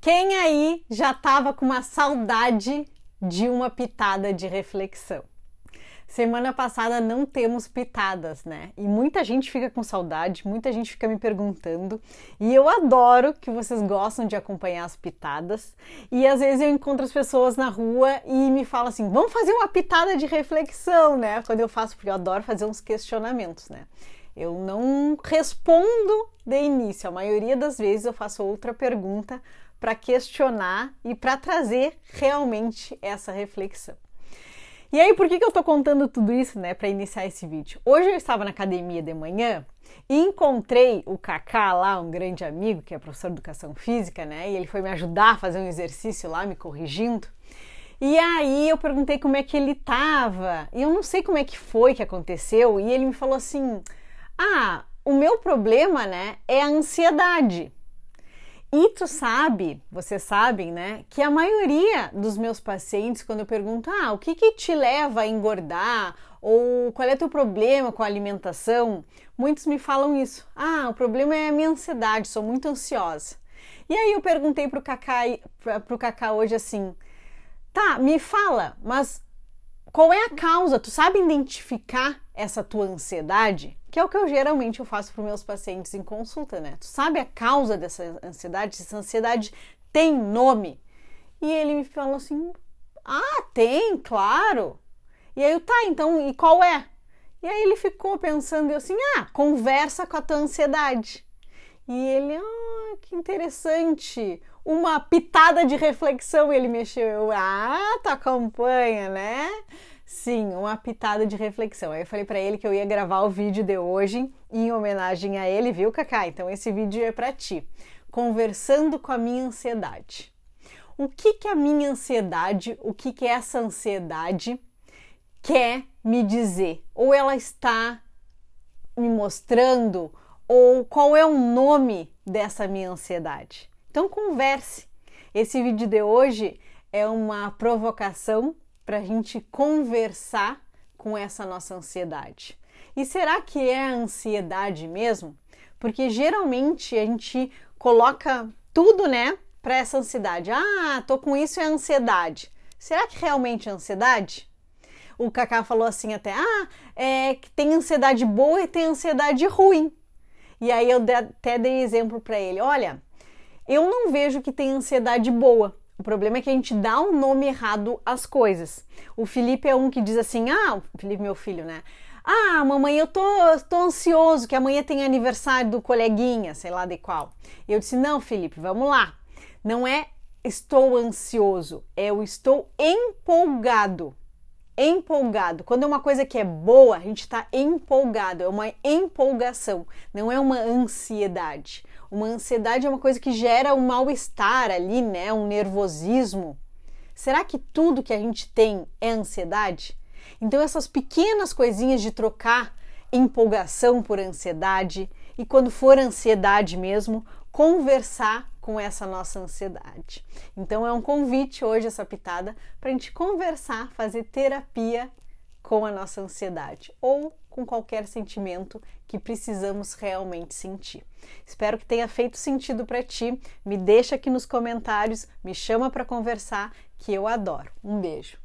Quem aí já estava com uma saudade de uma pitada de reflexão? Semana passada não temos pitadas, né? E muita gente fica com saudade, muita gente fica me perguntando. E eu adoro que vocês gostam de acompanhar as pitadas. E às vezes eu encontro as pessoas na rua e me falam assim: vamos fazer uma pitada de reflexão, né? Quando eu faço, porque eu adoro fazer uns questionamentos, né? Eu não respondo de início, a maioria das vezes eu faço outra pergunta para questionar e para trazer realmente essa reflexão. E aí, por que, que eu tô contando tudo isso, né, para iniciar esse vídeo? Hoje eu estava na academia de manhã e encontrei o Kaká lá, um grande amigo que é professor de educação física, né, e ele foi me ajudar a fazer um exercício lá, me corrigindo. E aí eu perguntei como é que ele tava, e eu não sei como é que foi que aconteceu, e ele me falou assim: ah, o meu problema, né, é a ansiedade. E tu sabe, vocês sabem, né, que a maioria dos meus pacientes, quando eu pergunto, ah, o que que te leva a engordar? Ou qual é teu problema com a alimentação? Muitos me falam isso. Ah, o problema é a minha ansiedade, sou muito ansiosa. E aí eu perguntei pro Cacá, pro Cacá hoje assim, tá, me fala, mas qual é a causa? Tu sabe identificar essa tua ansiedade? Que é o que eu geralmente eu faço para meus pacientes em consulta, né? Tu sabe a causa dessa ansiedade? Essa ansiedade tem nome? E ele me falou assim: Ah, tem, claro. E aí eu, tá, então, e qual é? E aí ele ficou pensando, eu assim, ah, conversa com a tua ansiedade. E ele, ah, que interessante. Uma pitada de reflexão ele mexeu. Eu, ah, tu acompanha, né? Sim, uma pitada de reflexão. Aí eu falei para ele que eu ia gravar o vídeo de hoje em homenagem a ele, viu, Cacá? Então esse vídeo é para ti. Conversando com a minha ansiedade. O que que a minha ansiedade, o que que essa ansiedade quer me dizer? Ou ela está me mostrando ou qual é o nome dessa minha ansiedade? Então converse. Esse vídeo de hoje é uma provocação para a gente conversar com essa nossa ansiedade. E será que é a ansiedade mesmo? Porque geralmente a gente coloca tudo, né, para essa ansiedade. Ah, tô com isso é ansiedade. Será que realmente é ansiedade? O Kaká falou assim até, ah, é que tem ansiedade boa e tem ansiedade ruim. E aí eu até dei exemplo para ele, olha, eu não vejo que tem ansiedade boa. O problema é que a gente dá um nome errado às coisas. O Felipe é um que diz assim: ah, Felipe, meu filho, né? Ah, mamãe, eu tô, tô ansioso que amanhã tem aniversário do coleguinha, sei lá de qual. E eu disse: não, Felipe, vamos lá. Não é estou ansioso, é eu estou empolgado. Empolgado. Quando é uma coisa que é boa, a gente está empolgado, é uma empolgação, não é uma ansiedade. Uma ansiedade é uma coisa que gera um mal-estar ali, né? Um nervosismo. Será que tudo que a gente tem é ansiedade? Então, essas pequenas coisinhas de trocar empolgação por ansiedade e, quando for ansiedade mesmo, conversar com essa nossa ansiedade. Então, é um convite hoje, essa pitada, para a gente conversar, fazer terapia com a nossa ansiedade ou com qualquer sentimento que precisamos realmente sentir. Espero que tenha feito sentido para ti. Me deixa aqui nos comentários, me chama para conversar, que eu adoro. Um beijo.